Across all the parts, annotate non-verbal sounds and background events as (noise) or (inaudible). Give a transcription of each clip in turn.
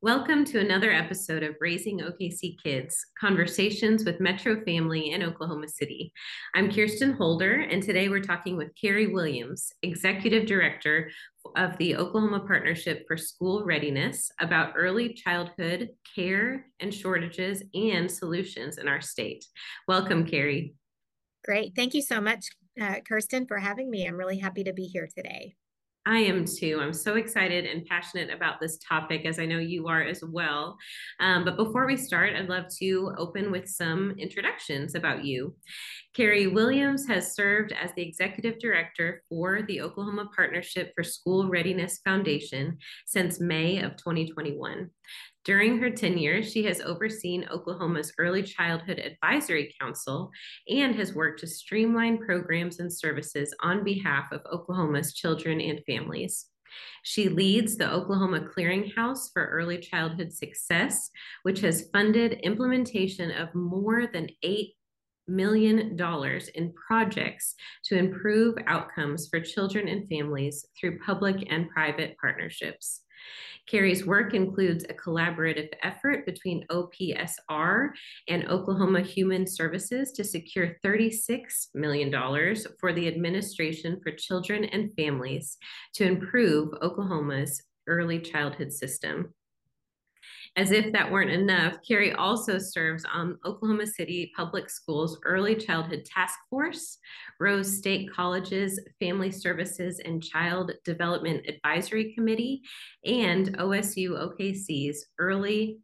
Welcome to another episode of Raising OKC Kids Conversations with Metro Family in Oklahoma City. I'm Kirsten Holder, and today we're talking with Carrie Williams, Executive Director of the Oklahoma Partnership for School Readiness, about early childhood care and shortages and solutions in our state. Welcome, Carrie. Great. Thank you so much, uh, Kirsten, for having me. I'm really happy to be here today. I am too. I'm so excited and passionate about this topic, as I know you are as well. Um, but before we start, I'd love to open with some introductions about you. Carrie Williams has served as the executive director for the Oklahoma Partnership for School Readiness Foundation since May of 2021. During her tenure, she has overseen Oklahoma's Early Childhood Advisory Council and has worked to streamline programs and services on behalf of Oklahoma's children and families. She leads the Oklahoma Clearinghouse for Early Childhood Success, which has funded implementation of more than $8 million in projects to improve outcomes for children and families through public and private partnerships. Carrie's work includes a collaborative effort between OPSR and Oklahoma Human Services to secure $36 million for the Administration for Children and Families to improve Oklahoma's early childhood system. As if that weren't enough, Carrie also serves on Oklahoma City Public Schools Early Childhood Task Force, Rose State College's Family Services and Child Development Advisory Committee, and OSU OKC's Early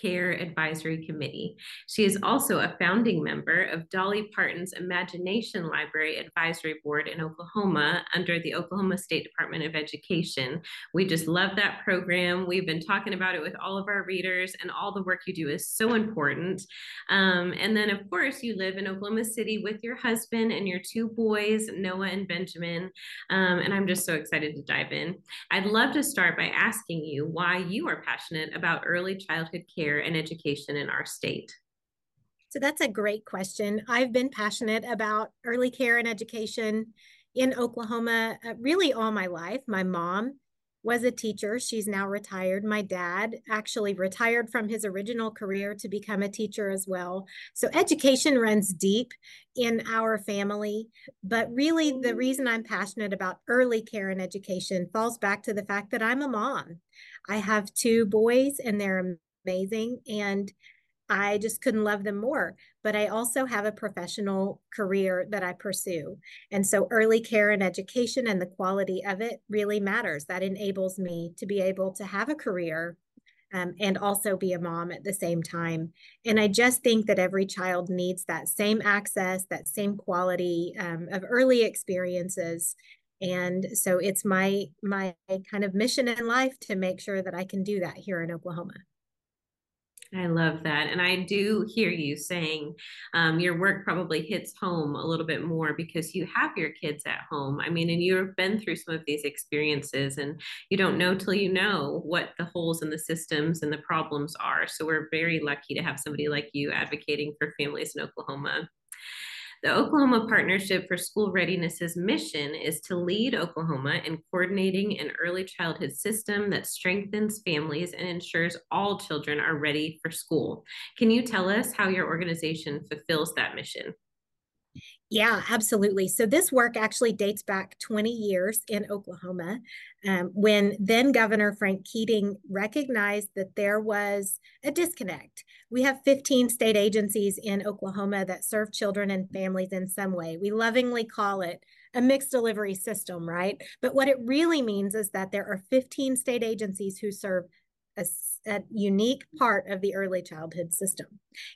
Care Advisory Committee. She is also a founding member of Dolly Parton's Imagination Library Advisory Board in Oklahoma under the Oklahoma State Department of Education. We just love that program. We've been talking about it with all of our readers, and all the work you do is so important. Um, and then, of course, you live in Oklahoma City with your husband and your two boys, Noah and Benjamin. Um, and I'm just so excited to dive in. I'd love to start by asking you why you are passionate about early childhood care care and education in our state? So that's a great question. I've been passionate about early care and education in Oklahoma uh, really all my life. My mom was a teacher. She's now retired. My dad actually retired from his original career to become a teacher as well. So education runs deep in our family. But really, the reason I'm passionate about early care and education falls back to the fact that I'm a mom. I have two boys, and they're amazing. And I just couldn't love them more. But I also have a professional career that I pursue. And so early care and education and the quality of it really matters. That enables me to be able to have a career um, and also be a mom at the same time. And I just think that every child needs that same access, that same quality um, of early experiences. And so it's my my kind of mission in life to make sure that I can do that here in Oklahoma. I love that. And I do hear you saying um, your work probably hits home a little bit more because you have your kids at home. I mean, and you've been through some of these experiences and you don't know till you know what the holes in the systems and the problems are. So we're very lucky to have somebody like you advocating for families in Oklahoma. The Oklahoma Partnership for School Readiness's mission is to lead Oklahoma in coordinating an early childhood system that strengthens families and ensures all children are ready for school. Can you tell us how your organization fulfills that mission? Yeah, absolutely. So this work actually dates back 20 years in Oklahoma um, when then Governor Frank Keating recognized that there was a disconnect. We have 15 state agencies in Oklahoma that serve children and families in some way. We lovingly call it a mixed delivery system, right? But what it really means is that there are 15 state agencies who serve a a unique part of the early childhood system.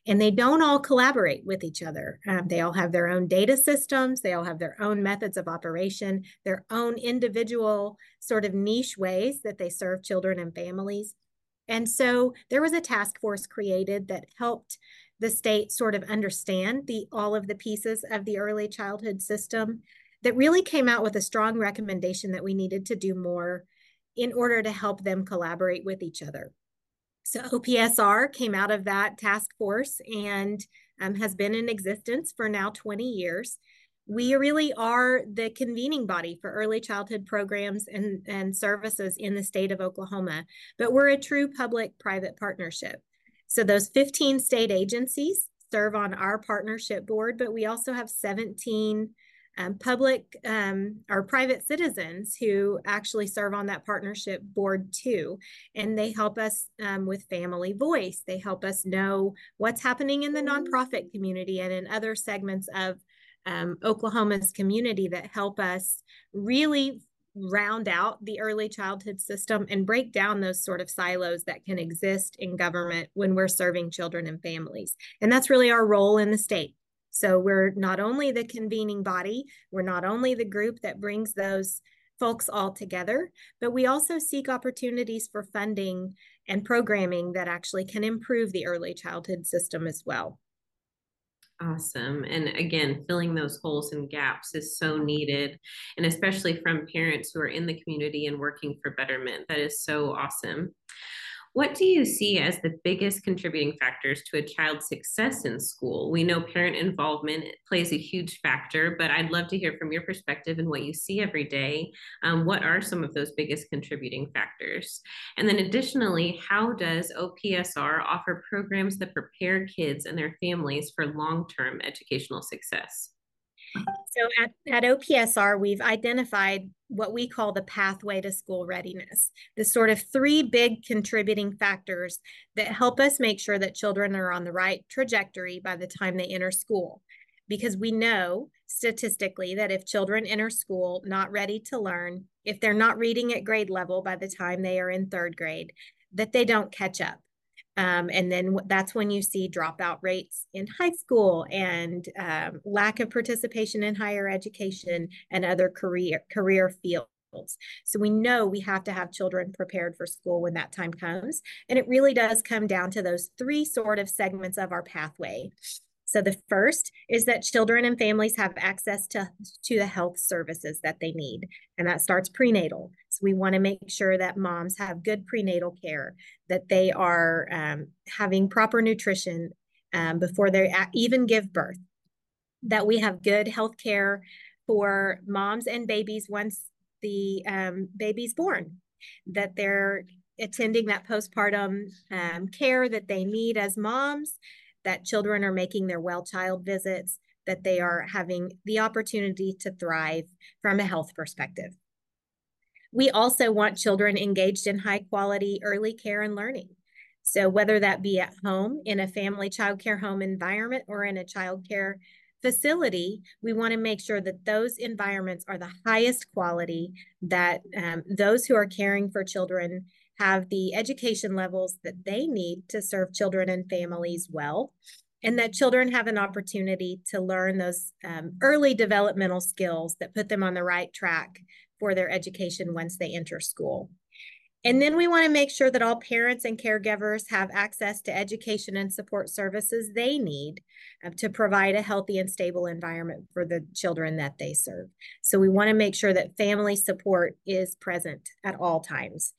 And they don't all collaborate with each other. Um, they all have their own data systems, they all have their own methods of operation, their own individual sort of niche ways that they serve children and families. And so there was a task force created that helped the state sort of understand the all of the pieces of the early childhood system that really came out with a strong recommendation that we needed to do more in order to help them collaborate with each other. So OPSR came out of that task force and um, has been in existence for now 20 years. we really are the convening body for early childhood programs and, and services in the state of Oklahoma, but we're a true public private partnership. So those 15 state agencies serve on our partnership board, but we also have 17 um, public um, or private citizens who actually serve on that partnership board too. And they help us um, with family voice. They help us know what's happening in the nonprofit community and in other segments of um, Oklahoma's community that help us really round out the early childhood system and break down those sort of silos that can exist in government when we're serving children and families. And that's really our role in the state. So we're not only the convening body, we're not only the group that brings those folks all together, but we also seek opportunities for funding and programming that actually can improve the early childhood system as well. Awesome. And again, filling those holes and gaps is so needed. And especially from parents who are in the community and working for betterment. That is so awesome. What do you see as the biggest contributing factors to a child's success in school? We know parent involvement plays a huge factor, but I'd love to hear from your perspective and what you see every day. Um, what are some of those biggest contributing factors? And then, additionally, how does OPSR offer programs that prepare kids and their families for long term educational success? So at, at OPSR, we've identified what we call the pathway to school readiness, the sort of three big contributing factors that help us make sure that children are on the right trajectory by the time they enter school. Because we know statistically that if children enter school not ready to learn, if they're not reading at grade level by the time they are in third grade, that they don't catch up. Um, and then that's when you see dropout rates in high school and um, lack of participation in higher education and other career career fields. So we know we have to have children prepared for school when that time comes. And it really does come down to those three sort of segments of our pathway. So the first is that children and families have access to, to the health services that they need. And that starts prenatal. We want to make sure that moms have good prenatal care, that they are um, having proper nutrition um, before they even give birth, that we have good health care for moms and babies once the um, baby's born, that they're attending that postpartum um, care that they need as moms, that children are making their well child visits, that they are having the opportunity to thrive from a health perspective. We also want children engaged in high quality early care and learning. So, whether that be at home in a family child care home environment or in a child care facility, we want to make sure that those environments are the highest quality, that um, those who are caring for children have the education levels that they need to serve children and families well, and that children have an opportunity to learn those um, early developmental skills that put them on the right track for their education once they enter school. And then we want to make sure that all parents and caregivers have access to education and support services they need uh, to provide a healthy and stable environment for the children that they serve. So we want to make sure that family support is present at all times.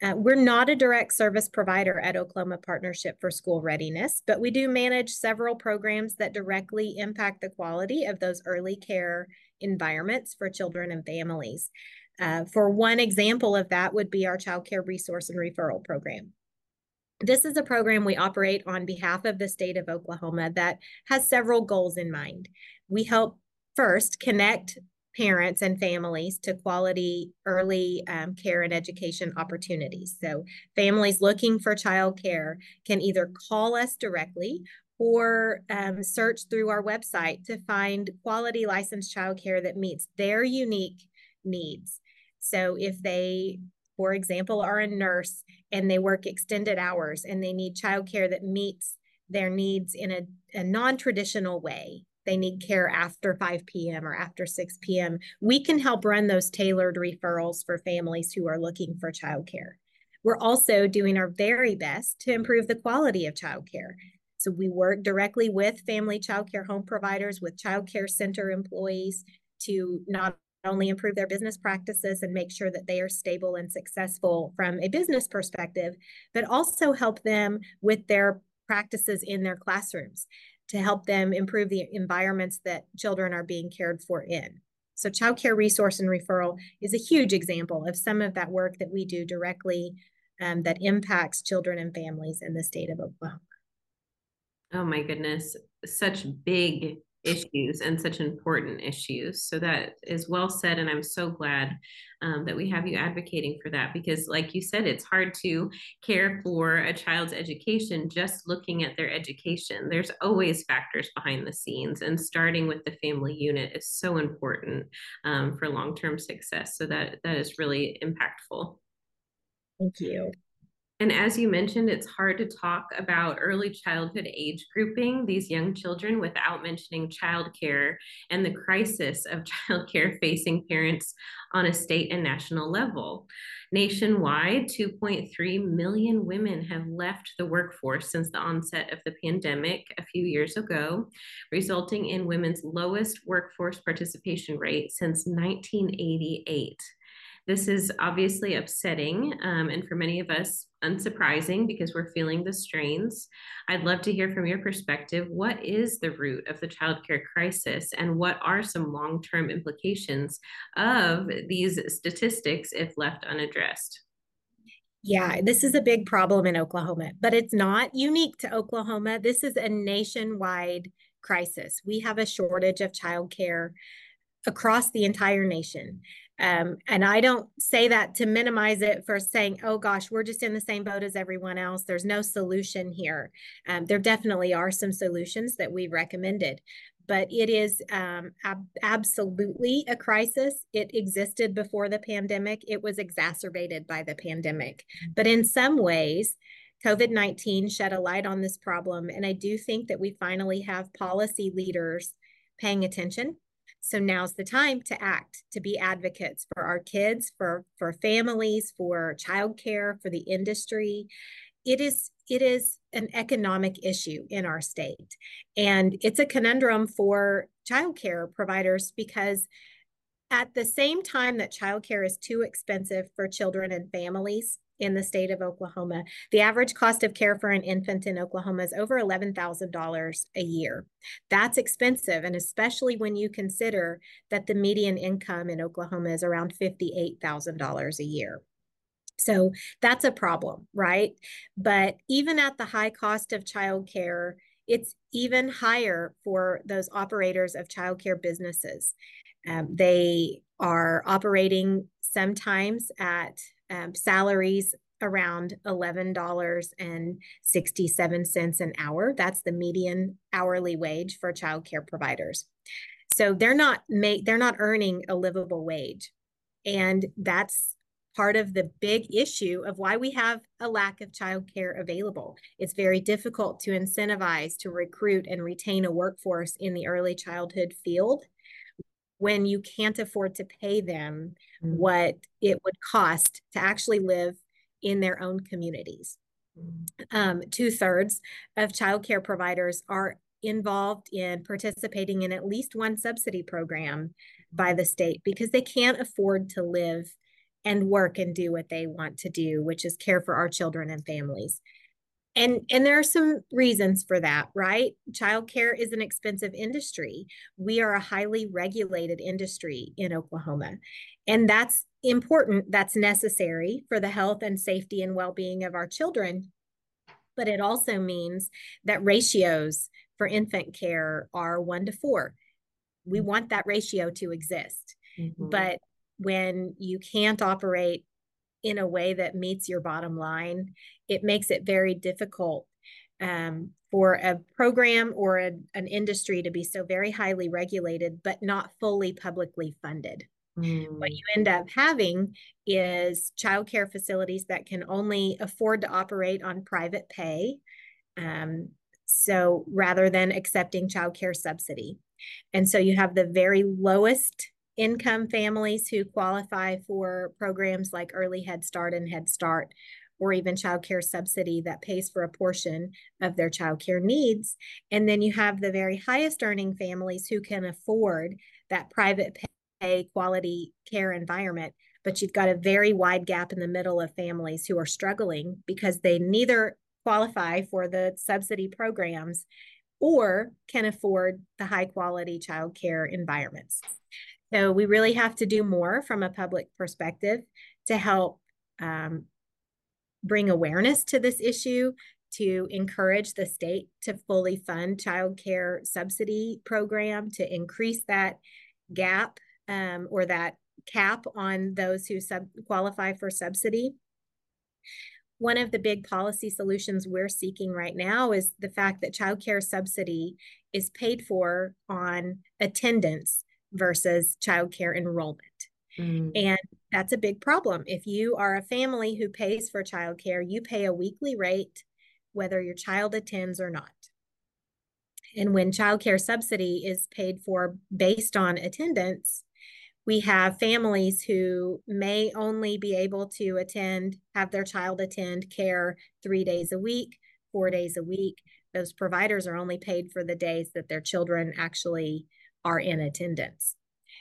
Uh, we're not a direct service provider at Oklahoma Partnership for School Readiness, but we do manage several programs that directly impact the quality of those early care environments for children and families. Uh, for one example of that would be our Child Care Resource and Referral Program. This is a program we operate on behalf of the state of Oklahoma that has several goals in mind. We help first connect parents and families to quality early um, care and education opportunities. So, families looking for child care can either call us directly or um, search through our website to find quality licensed childcare that meets their unique needs. So, if they, for example, are a nurse and they work extended hours and they need childcare that meets their needs in a, a non traditional way, they need care after 5 p.m. or after 6 p.m., we can help run those tailored referrals for families who are looking for childcare. We're also doing our very best to improve the quality of childcare. So we work directly with family childcare home providers, with childcare center employees to not only improve their business practices and make sure that they are stable and successful from a business perspective, but also help them with their practices in their classrooms to help them improve the environments that children are being cared for in. So, child care resource and referral is a huge example of some of that work that we do directly um, that impacts children and families in the state of Oklahoma. Oh my goodness, such big issues and such important issues. So that is well said. And I'm so glad um, that we have you advocating for that because, like you said, it's hard to care for a child's education just looking at their education. There's always factors behind the scenes, and starting with the family unit is so important um, for long term success. So that that is really impactful. Thank you. And as you mentioned, it's hard to talk about early childhood age grouping, these young children, without mentioning childcare and the crisis of (laughs) childcare facing parents on a state and national level. Nationwide, 2.3 million women have left the workforce since the onset of the pandemic a few years ago, resulting in women's lowest workforce participation rate since 1988. This is obviously upsetting um, and for many of us unsurprising because we're feeling the strains. I'd love to hear from your perspective. What is the root of the childcare crisis and what are some long term implications of these statistics if left unaddressed? Yeah, this is a big problem in Oklahoma, but it's not unique to Oklahoma. This is a nationwide crisis. We have a shortage of childcare across the entire nation. Um, and I don't say that to minimize it for saying, oh gosh, we're just in the same boat as everyone else. There's no solution here. Um, there definitely are some solutions that we recommended, but it is um, ab- absolutely a crisis. It existed before the pandemic, it was exacerbated by the pandemic. But in some ways, COVID 19 shed a light on this problem. And I do think that we finally have policy leaders paying attention so now's the time to act, to be advocates for our kids, for, for families, for childcare, for the industry. It is it is an economic issue in our state. And it's a conundrum for childcare providers because at the same time that childcare is too expensive for children and families, in the state of Oklahoma. The average cost of care for an infant in Oklahoma is over $11,000 a year. That's expensive, and especially when you consider that the median income in Oklahoma is around $58,000 a year. So that's a problem, right? But even at the high cost of childcare, it's even higher for those operators of childcare businesses. Um, they are operating sometimes at um, salaries around $11.67 an hour. That's the median hourly wage for childcare providers. So they're not make they're not earning a livable wage. And that's part of the big issue of why we have a lack of childcare available. It's very difficult to incentivize to recruit and retain a workforce in the early childhood field when you can't afford to pay them mm-hmm. what it would cost to actually live in their own communities. Mm-hmm. Um, Two thirds of childcare providers are involved in participating in at least one subsidy program by the state because they can't afford to live and work and do what they want to do, which is care for our children and families and and there are some reasons for that right? Childcare is an expensive industry. We are a highly regulated industry in oklahoma and that's important that's necessary for the health and safety and well-being of our children. But it also means that ratios for infant care are one to four. We mm-hmm. want that ratio to exist. Mm-hmm. but when you can't operate in a way that meets your bottom line, it makes it very difficult um, for a program or a, an industry to be so very highly regulated, but not fully publicly funded. Mm. What you end up having is childcare facilities that can only afford to operate on private pay. Um, so rather than accepting childcare subsidy. And so you have the very lowest income families who qualify for programs like Early Head Start and Head Start, or even child care subsidy that pays for a portion of their child care needs. And then you have the very highest earning families who can afford that private pay quality care environment. But you've got a very wide gap in the middle of families who are struggling because they neither qualify for the subsidy programs or can afford the high quality child care environments. So we really have to do more from a public perspective to help um, bring awareness to this issue, to encourage the state to fully fund child care subsidy program, to increase that gap um, or that cap on those who sub- qualify for subsidy. One of the big policy solutions we're seeking right now is the fact that child care subsidy is paid for on attendance versus child care enrollment. Mm. And that's a big problem. If you are a family who pays for childcare, you pay a weekly rate whether your child attends or not. And when childcare subsidy is paid for based on attendance, we have families who may only be able to attend, have their child attend care three days a week, four days a week. Those providers are only paid for the days that their children actually are in attendance,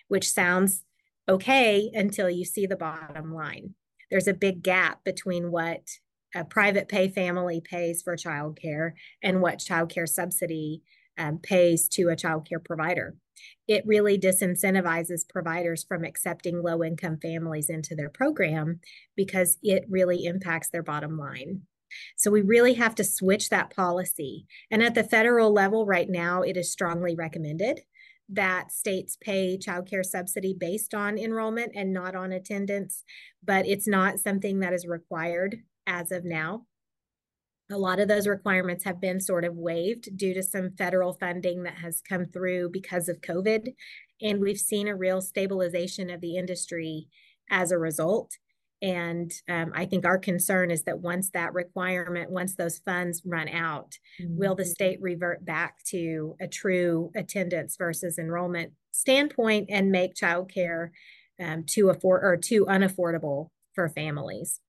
which sounds okay until you see the bottom line. There's a big gap between what a private pay family pays for childcare and what childcare subsidy um, pays to a childcare provider. It really disincentivizes providers from accepting low income families into their program because it really impacts their bottom line. So we really have to switch that policy. And at the federal level, right now, it is strongly recommended that states pay childcare subsidy based on enrollment and not on attendance, but it's not something that is required as of now. A lot of those requirements have been sort of waived due to some federal funding that has come through because of COVID. And we've seen a real stabilization of the industry as a result. And um, I think our concern is that once that requirement, once those funds run out, mm-hmm. will the state revert back to a true attendance versus enrollment standpoint and make childcare um, too afford or too unaffordable for families?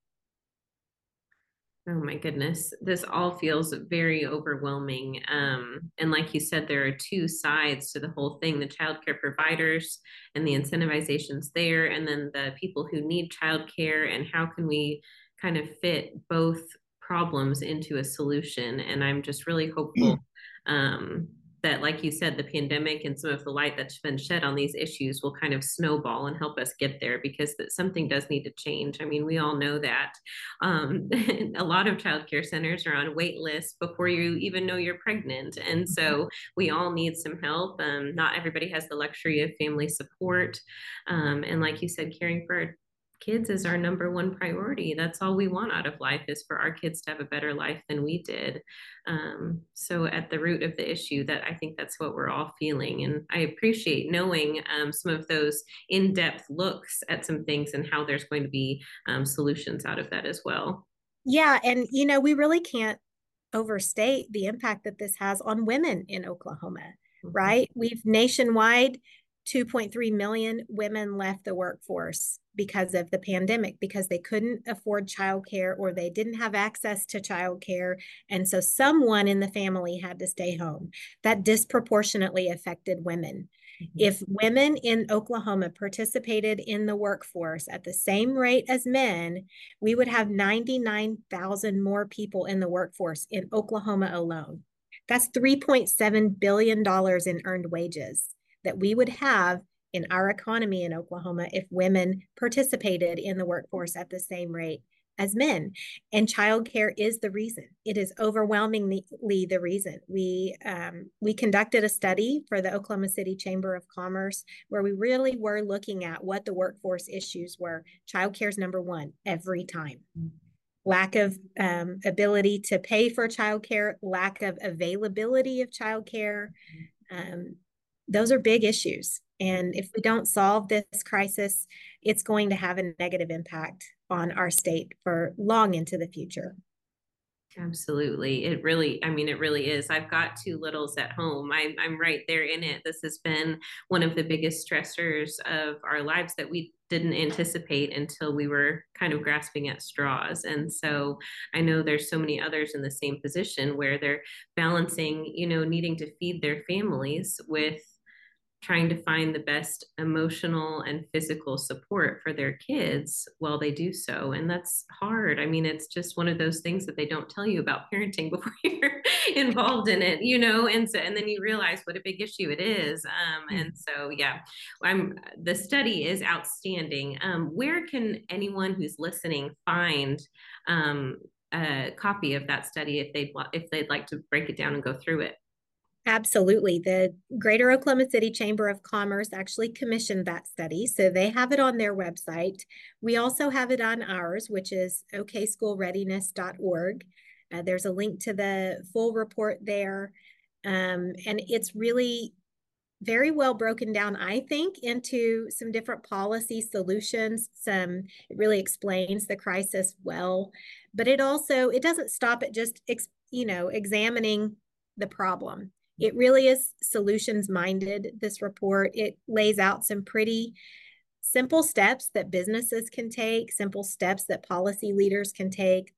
Oh my goodness, this all feels very overwhelming. Um, and like you said, there are two sides to the whole thing the childcare providers and the incentivizations there, and then the people who need childcare, and how can we kind of fit both problems into a solution? And I'm just really hopeful um, that, like you said, the pandemic and some of the light that's been shed on these issues will kind of snowball and help us get there because that something does need to change. I mean, we all know that um, (laughs) a lot of childcare centers are on wait lists before you even know you're pregnant, and so mm-hmm. we all need some help. Um, not everybody has the luxury of family support, um, and like you said, caring for kids is our number one priority. That's all we want out of life is for our kids to have a better life than we did. Um, so at the root of the issue, that I think that's what we're all feeling, and I appreciate knowing um, some of those in-depth looks at some things and how there's going to be um, solutions out of that as well. Yeah, and you know we really can't overstate the impact that this has on women in Oklahoma. Mm-hmm. Right? We've nationwide 2.3 million women left the workforce because of the pandemic because they couldn't afford childcare or they didn't have access to childcare. And so someone in the family had to stay home. That disproportionately affected women. Mm-hmm. if women in Oklahoma participated in the workforce at the same rate as men we would have 99,000 more people in the workforce in Oklahoma alone. That's 3.7 billion dollars in earned wages that we would have in our economy in Oklahoma if women participated in the workforce at the same rate as men. And childcare is the reason. It is overwhelmingly the reason. We um, we conducted a study for the Oklahoma City Chamber of Commerce where we really were looking at what the workforce issues were. Childcare is number one every time. Lack of um, ability to pay for childcare, lack of availability of childcare, um, those are big issues. And if we don't solve this crisis, it's going to have a negative impact on our state for long into the future. Absolutely. It really, I mean, it really is. I've got two littles at home. I'm, I'm right there in it. This has been one of the biggest stressors of our lives that we didn't anticipate until we were kind of grasping at straws. And so I know there's so many others in the same position where they're balancing, you know, needing to feed their families with trying to find the best emotional and physical support for their kids while they do so. And that's hard. I mean it's just one of those things that they don't tell you about (laughs) parenting before you're involved in it you know? And so and then you realize what a big issue it is. Um, hmm. and so yeah i'm the study is outstanding. Um, where can anyone who's listening find um, a copy of that study if they'd if they'd like to break it down and go through it Absolutely. The Greater Oklahoma City Chamber of Commerce actually commissioned that study. So they have it on their website. We also have it on ours, which is okschoolreadiness.org. Uh, there's a link to the full report there. Um, and it's really very well broken down, I think, into some different policy solutions. Some it really explains the crisis well, but it also it doesn't stop at just you know examining the problem it really is solutions minded, this report. It lays out some pretty simple steps that businesses can take, simple steps that policy leaders can take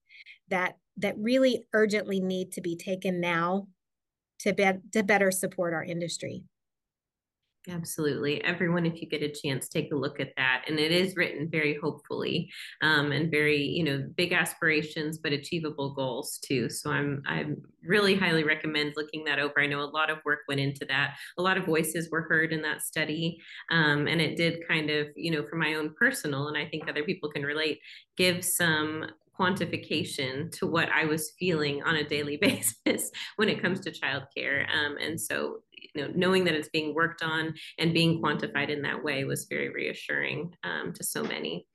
that that really urgently need to be taken now to be, to better support our industry. Absolutely. Everyone, if you get a chance, take a look at that. And it is written very hopefully um, and very, you know, big aspirations, but achievable goals too. So I'm, I'm really highly recommend looking that over. I know a lot of work went into that. A lot of voices were heard in that study. Um, and it did kind of, you know, for my own personal, and I think other people can relate, give some quantification to what I was feeling on a daily (laughs) basis when it comes to childcare. Um, and so, you know, knowing that it's being worked on and being quantified in that way was very reassuring um, to so many.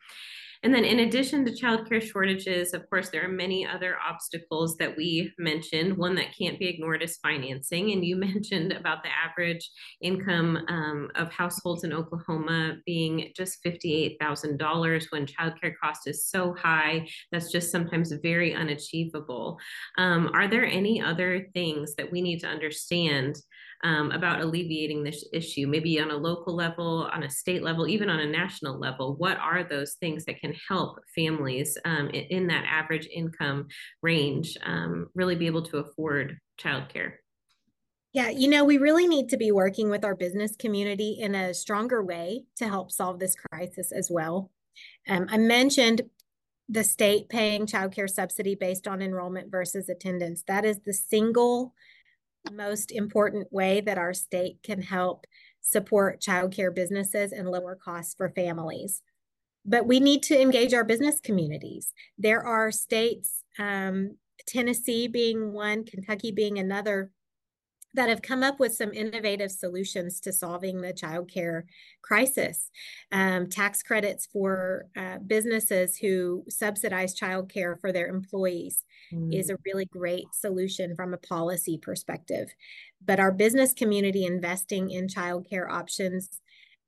And then, in addition to childcare shortages, of course, there are many other obstacles that we mentioned. One that can't be ignored is financing. And you (laughs) mentioned about the average income um, of households in Oklahoma being just $58,000 when childcare cost is so high. That's just sometimes very unachievable. Um, are there any other things that we need to understand? Um, about alleviating this issue, maybe on a local level, on a state level, even on a national level? What are those things that can help families um, in, in, that average income range um, really be able to afford childcare? Yeah, you know, we really need to be working with our business community in a stronger way to help solve this crisis as well. Um, I mentioned the state paying childcare subsidy based on enrollment versus attendance. That is the single most important way that our state can help support childcare businesses and lower costs for families. But we need to engage our business communities. There are states, um, Tennessee being one, Kentucky being another, that have come up with some innovative solutions to solving the childcare crisis. Um, tax credits for uh, businesses who subsidize childcare for their employees mm. is a really great solution from a policy perspective. But our business community investing in childcare options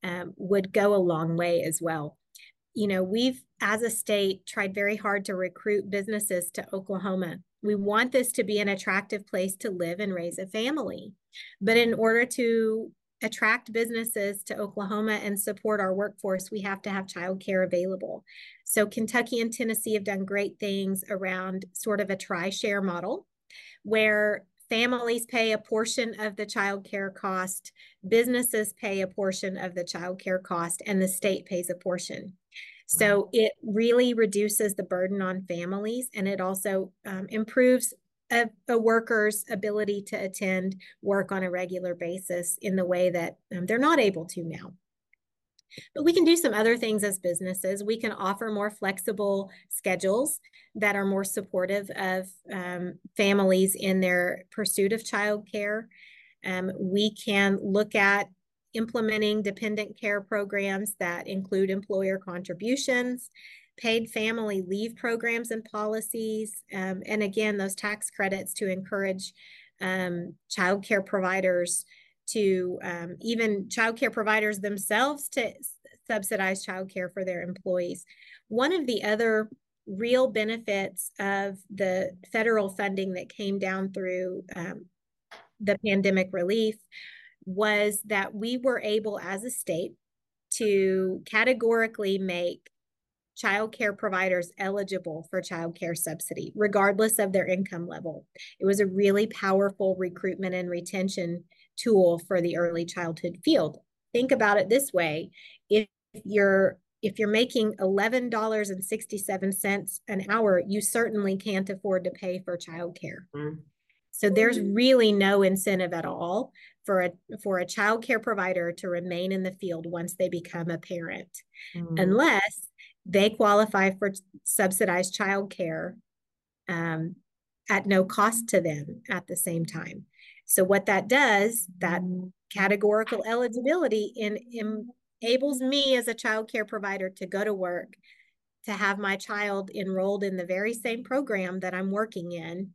um, would go a long way as well. You know, we've, as a state, tried very hard to recruit businesses to Oklahoma we want this to be an attractive place to live and raise a family. But in order to attract businesses to Oklahoma and support our workforce, we have to have childcare available. So Kentucky and Tennessee have done great things around sort of a tri-share model where families pay a portion of the childcare cost, businesses pay a portion of the childcare cost, and the state pays a portion. So it really reduces the burden on families and it also um, improves a, a, worker's ability to attend work on a regular basis in the way that um, they're not able to now. But we can do some other things as businesses. We can offer more flexible schedules that are more supportive of um, families in their pursuit of childcare. Um, we can look at implementing dependent care programs that include employer contributions, paid family leave programs and policies, um, and again, those tax credits to encourage um, child care providers to um, even child care providers themselves to subsidize child care for their employees. One of the other real benefits of the federal funding that came down through um, the pandemic relief was that we were able as a state to categorically make child care providers eligible for child care subsidy, regardless of their income level. It was a really powerful recruitment and retention tool for the early childhood field. think about it this way if you're if you're making $11.67 an hour you certainly can't afford to pay for childcare mm. so there's really no incentive at all for a for a child care provider to remain in the field once they become a parent mm. unless they qualify for subsidized child care um, at no cost to them at the same time so what that does that categorical eligibility in, in enables me as a child care provider to go to work to have my child enrolled in the very same program that I'm working in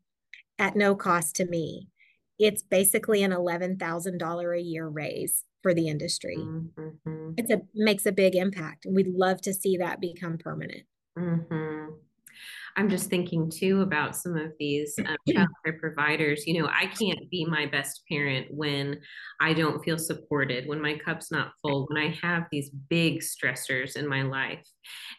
at no cost to me. It's basically an $11,000 a year raise for the industry. Mm-hmm. It's a makes a big impact and we'd love to see that become permanent. Mm-hmm. I'm just thinking too about some of these um, (clears throat) childcare providers. You know, I can't be my best parent when I don't feel supported, when my cup's not full, when I have these big stressors in my life.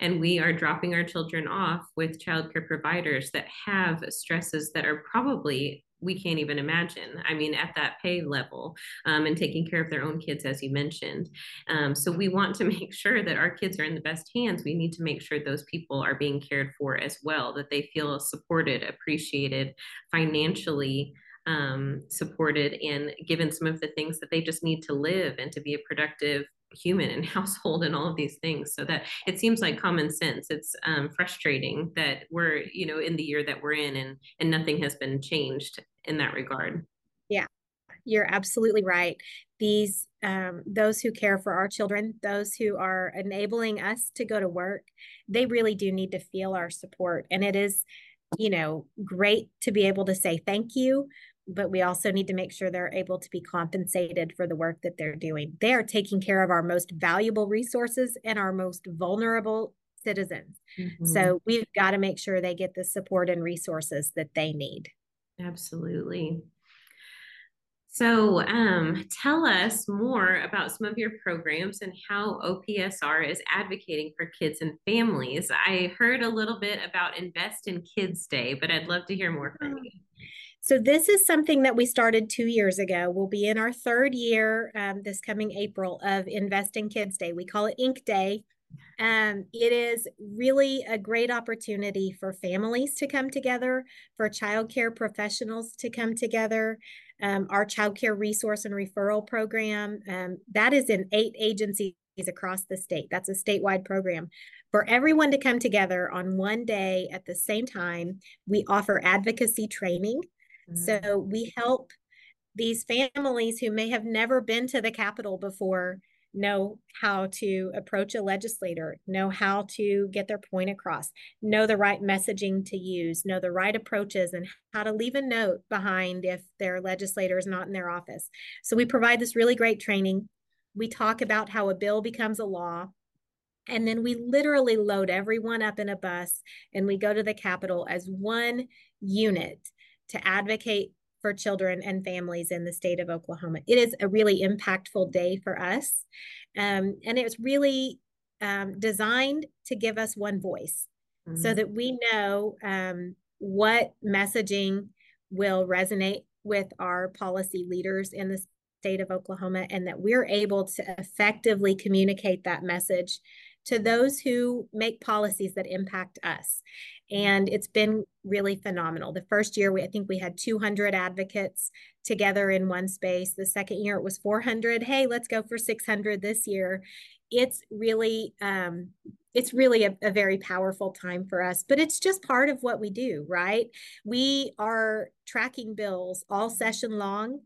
And we are dropping our children off with childcare providers that have stresses that are probably we can't even imagine. I mean, at that pay level um, and taking care of their own kids, as you mentioned. Um, so we want to (laughs) make sure that our kids are in the best hands. We need to make sure those people are being cared for as well, that they feel supported, appreciated, financially um, supported, and given some of the things that they just need to live and to be a productive human and (laughs) household and all of these things so that it seems like common sense it's um, frustrating that we're you know in the year that we're in and and nothing has been changed in that regard yeah you're absolutely right these um, those who care for our children those who are enabling us to go to work they really do need to feel our support and it is you know great to be able to say thank you but we also need to make sure they're able to be compensated for the work that they're doing. They are taking care of our most valuable resources and our most vulnerable citizens. Mm-hmm. So we've got to make sure they get the support and resources that they need. Absolutely. So, um, tell us more about some of your programs and how OPSR is advocating for kids and families. I heard a little bit about Invest in Kids Day, but I'd love to hear more from you. So this is something that we started two years ago. We'll be in our third year um, this coming April of Invest in Kids Day. We call it Ink Day. Um, it is really a great opportunity for families to come together, for childcare professionals to come together. Um, our childcare resource and referral program um, that is in eight agencies across the state. That's a statewide program. For everyone to come together on one day at the same time, we offer advocacy training so mm. we help these families who may have never been to the Capitol before know how to approach a legislator, know how to get their point across, know the right messaging to use, know the right approaches, and how to leave a note behind if their legislator is not in their office. So we provide this really great training. We talk about how a bill becomes a law. And then we literally load everyone up in a bus and we go to the Capitol as one unit to advocate for children and families in the state of Oklahoma. It is a really impactful day for us. Um, and it's really um, designed to give us one voice mm-hmm. so that we know um, what messaging will resonate with our policy leaders in the state of Oklahoma and that we're able to effectively communicate that message to those who make policies that impact us and it's been really phenomenal. The first year, we, I think we had 200 advocates together in one space. The second year, it was 400. Hey, let's go for 600 this year. It's really, um, it's really a, a very powerful time for us, but it's just part of what we do, right? We are tracking bills all session long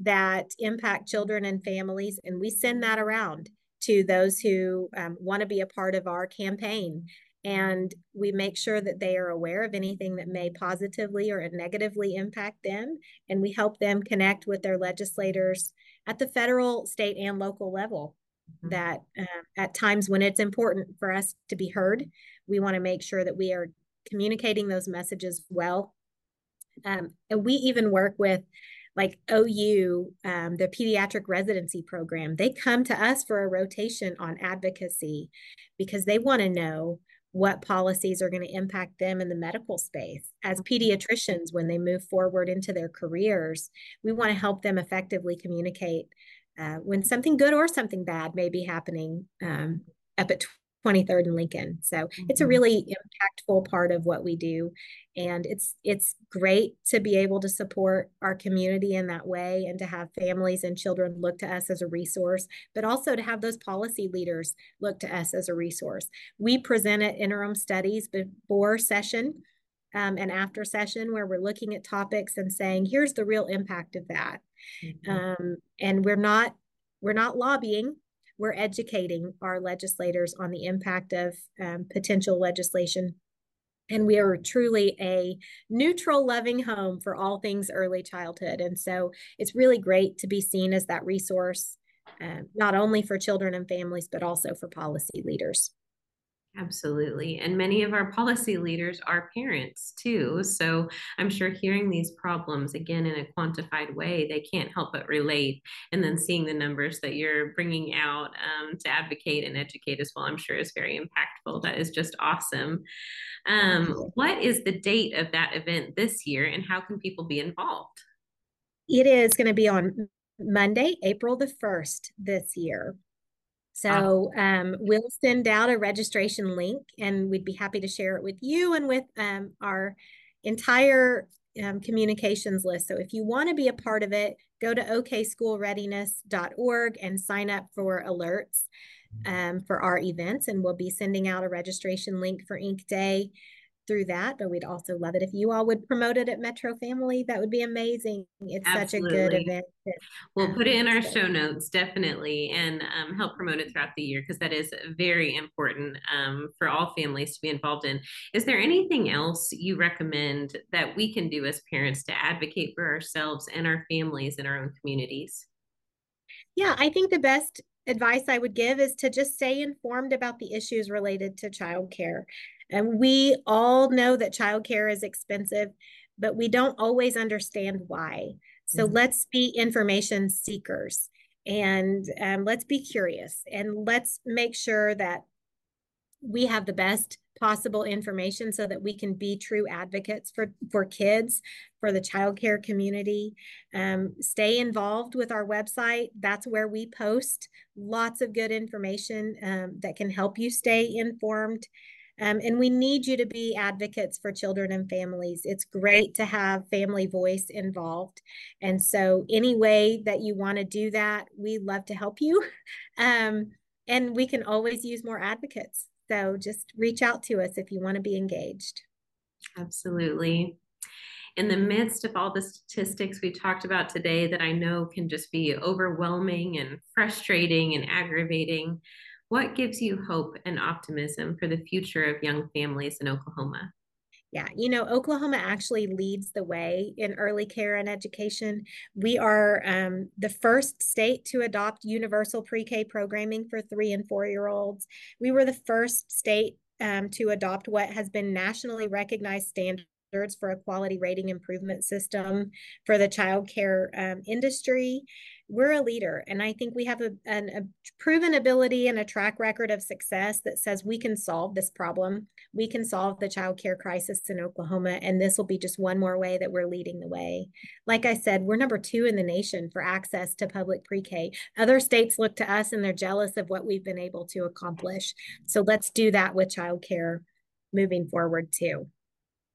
that impact children and families, and we send that around to those who um, want to be a part of our campaign and we make sure that they are aware of anything that may positively or negatively impact them and we help them connect with their legislators at the federal state and local level. Mm-hmm. that uh, at times when it's important for us to be heard we want to make sure that we are communicating those messages well. Um, and we even work with like OU, um, the pediatric residency program, they come to us for a rotation on advocacy because they want to know what policies are going to impact them in the medical space. As pediatricians, when they move forward into their careers, we want to help them effectively communicate uh, when something good or something bad may be happening um, up at 23rd and Lincoln. So mm-hmm. it's a mm-hmm. really impactful part of what we do. And it's it's great to be able to support our community in that way and to have families and children look to us as a resource, but also to have those policy leaders look to us as a resource. We present at interim studies before session um, and after session where we're looking at topics and saying, here's the real impact of that. Mm-hmm. Um, and we're not we're not lobbying we're educating our legislators on the impact of um, potential legislation. And we are truly a neutral, loving home for all things early childhood. And so it's really great to be seen as that resource, uh, not only for children and families, but also for policy leaders. Absolutely. And many of our policy leaders are parents too. So I'm sure hearing these problems again in a quantified way, they can't help but relate. And then seeing the numbers that you're bringing out um, to advocate and educate as well, I'm sure is very impactful. That is just awesome. Um, what is the date of that event this year and how can people be involved? It is going to be on Monday, April the 1st this year. So um, we'll send out a registration link and we'd be happy to share it with you and with um, our entire um, communications list. So if you want to be a part of it, go to okschoolreadiness.org and sign up for alerts um, for our events. And we'll be sending out a registration link for Ink Day through that, but we'd also love it if you all would promote it at Metro Family. That would be amazing. It's Absolutely. such a good event. We'll put it in our show notes, definitely, and um, help promote it throughout the year because that is very important um, for all families to be involved in. Is there anything else you recommend that we can do as parents to advocate for ourselves and our families in our own communities? Yeah, I think the best advice I would give is to just stay informed about the issues related to childcare. And we all know that childcare is expensive, but we don't always understand why. So mm-hmm. let's be information seekers and um, let's be curious and let's make sure that we have the best possible information so that we can be true advocates for for kids for the childcare community um, stay involved with our website that's where we post lots of good information um, that can help you stay informed um, and we need you to be advocates for children and families. It's great to have family voice involved. And so, any way that you want to do that, we love to help you. (laughs) Um, and we can always use more advocates. So, just reach out to us if you want to be engaged. Absolutely. In the midst of all the statistics we talked about today that I know can just be overwhelming and frustrating and aggravating, what gives you hope and optimism for the future of young families in Oklahoma? Yeah, you know, Oklahoma actually leads the way in early care and education. We are um, the first state to adopt universal pre K programming for three and four year olds. We were the first state um, to adopt what has been nationally recognized standards for a quality rating improvement system for the child care um, industry we're a leader and i think we have a, an, a proven ability and a track record of success that says we can solve this problem. We can solve the child care crisis in oklahoma and this will be just one more way that we're leading the way. Like i said we're number two in the nation for access to public pre-k. Other states look to us and they're jealous of what we've been able to accomplish. So let's do that with child care moving forward too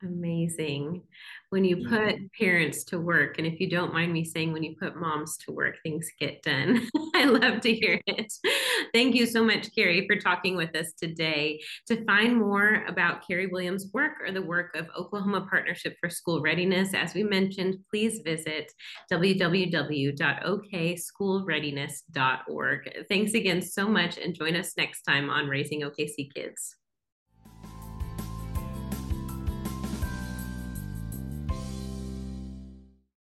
Amazing. When you put mm-hmm. parents to work, and if you don't mind me saying, when you put moms to work, things get done. (laughs) I love to hear it. Thank you so much, Carrie, for talking with us today. To find more about Carrie Williams' work or the work of Oklahoma Partnership for School Readiness, as we mentioned, please visit www.okschoolreadiness.org. Thanks again so much, and join us next time on Raising OKC Kids.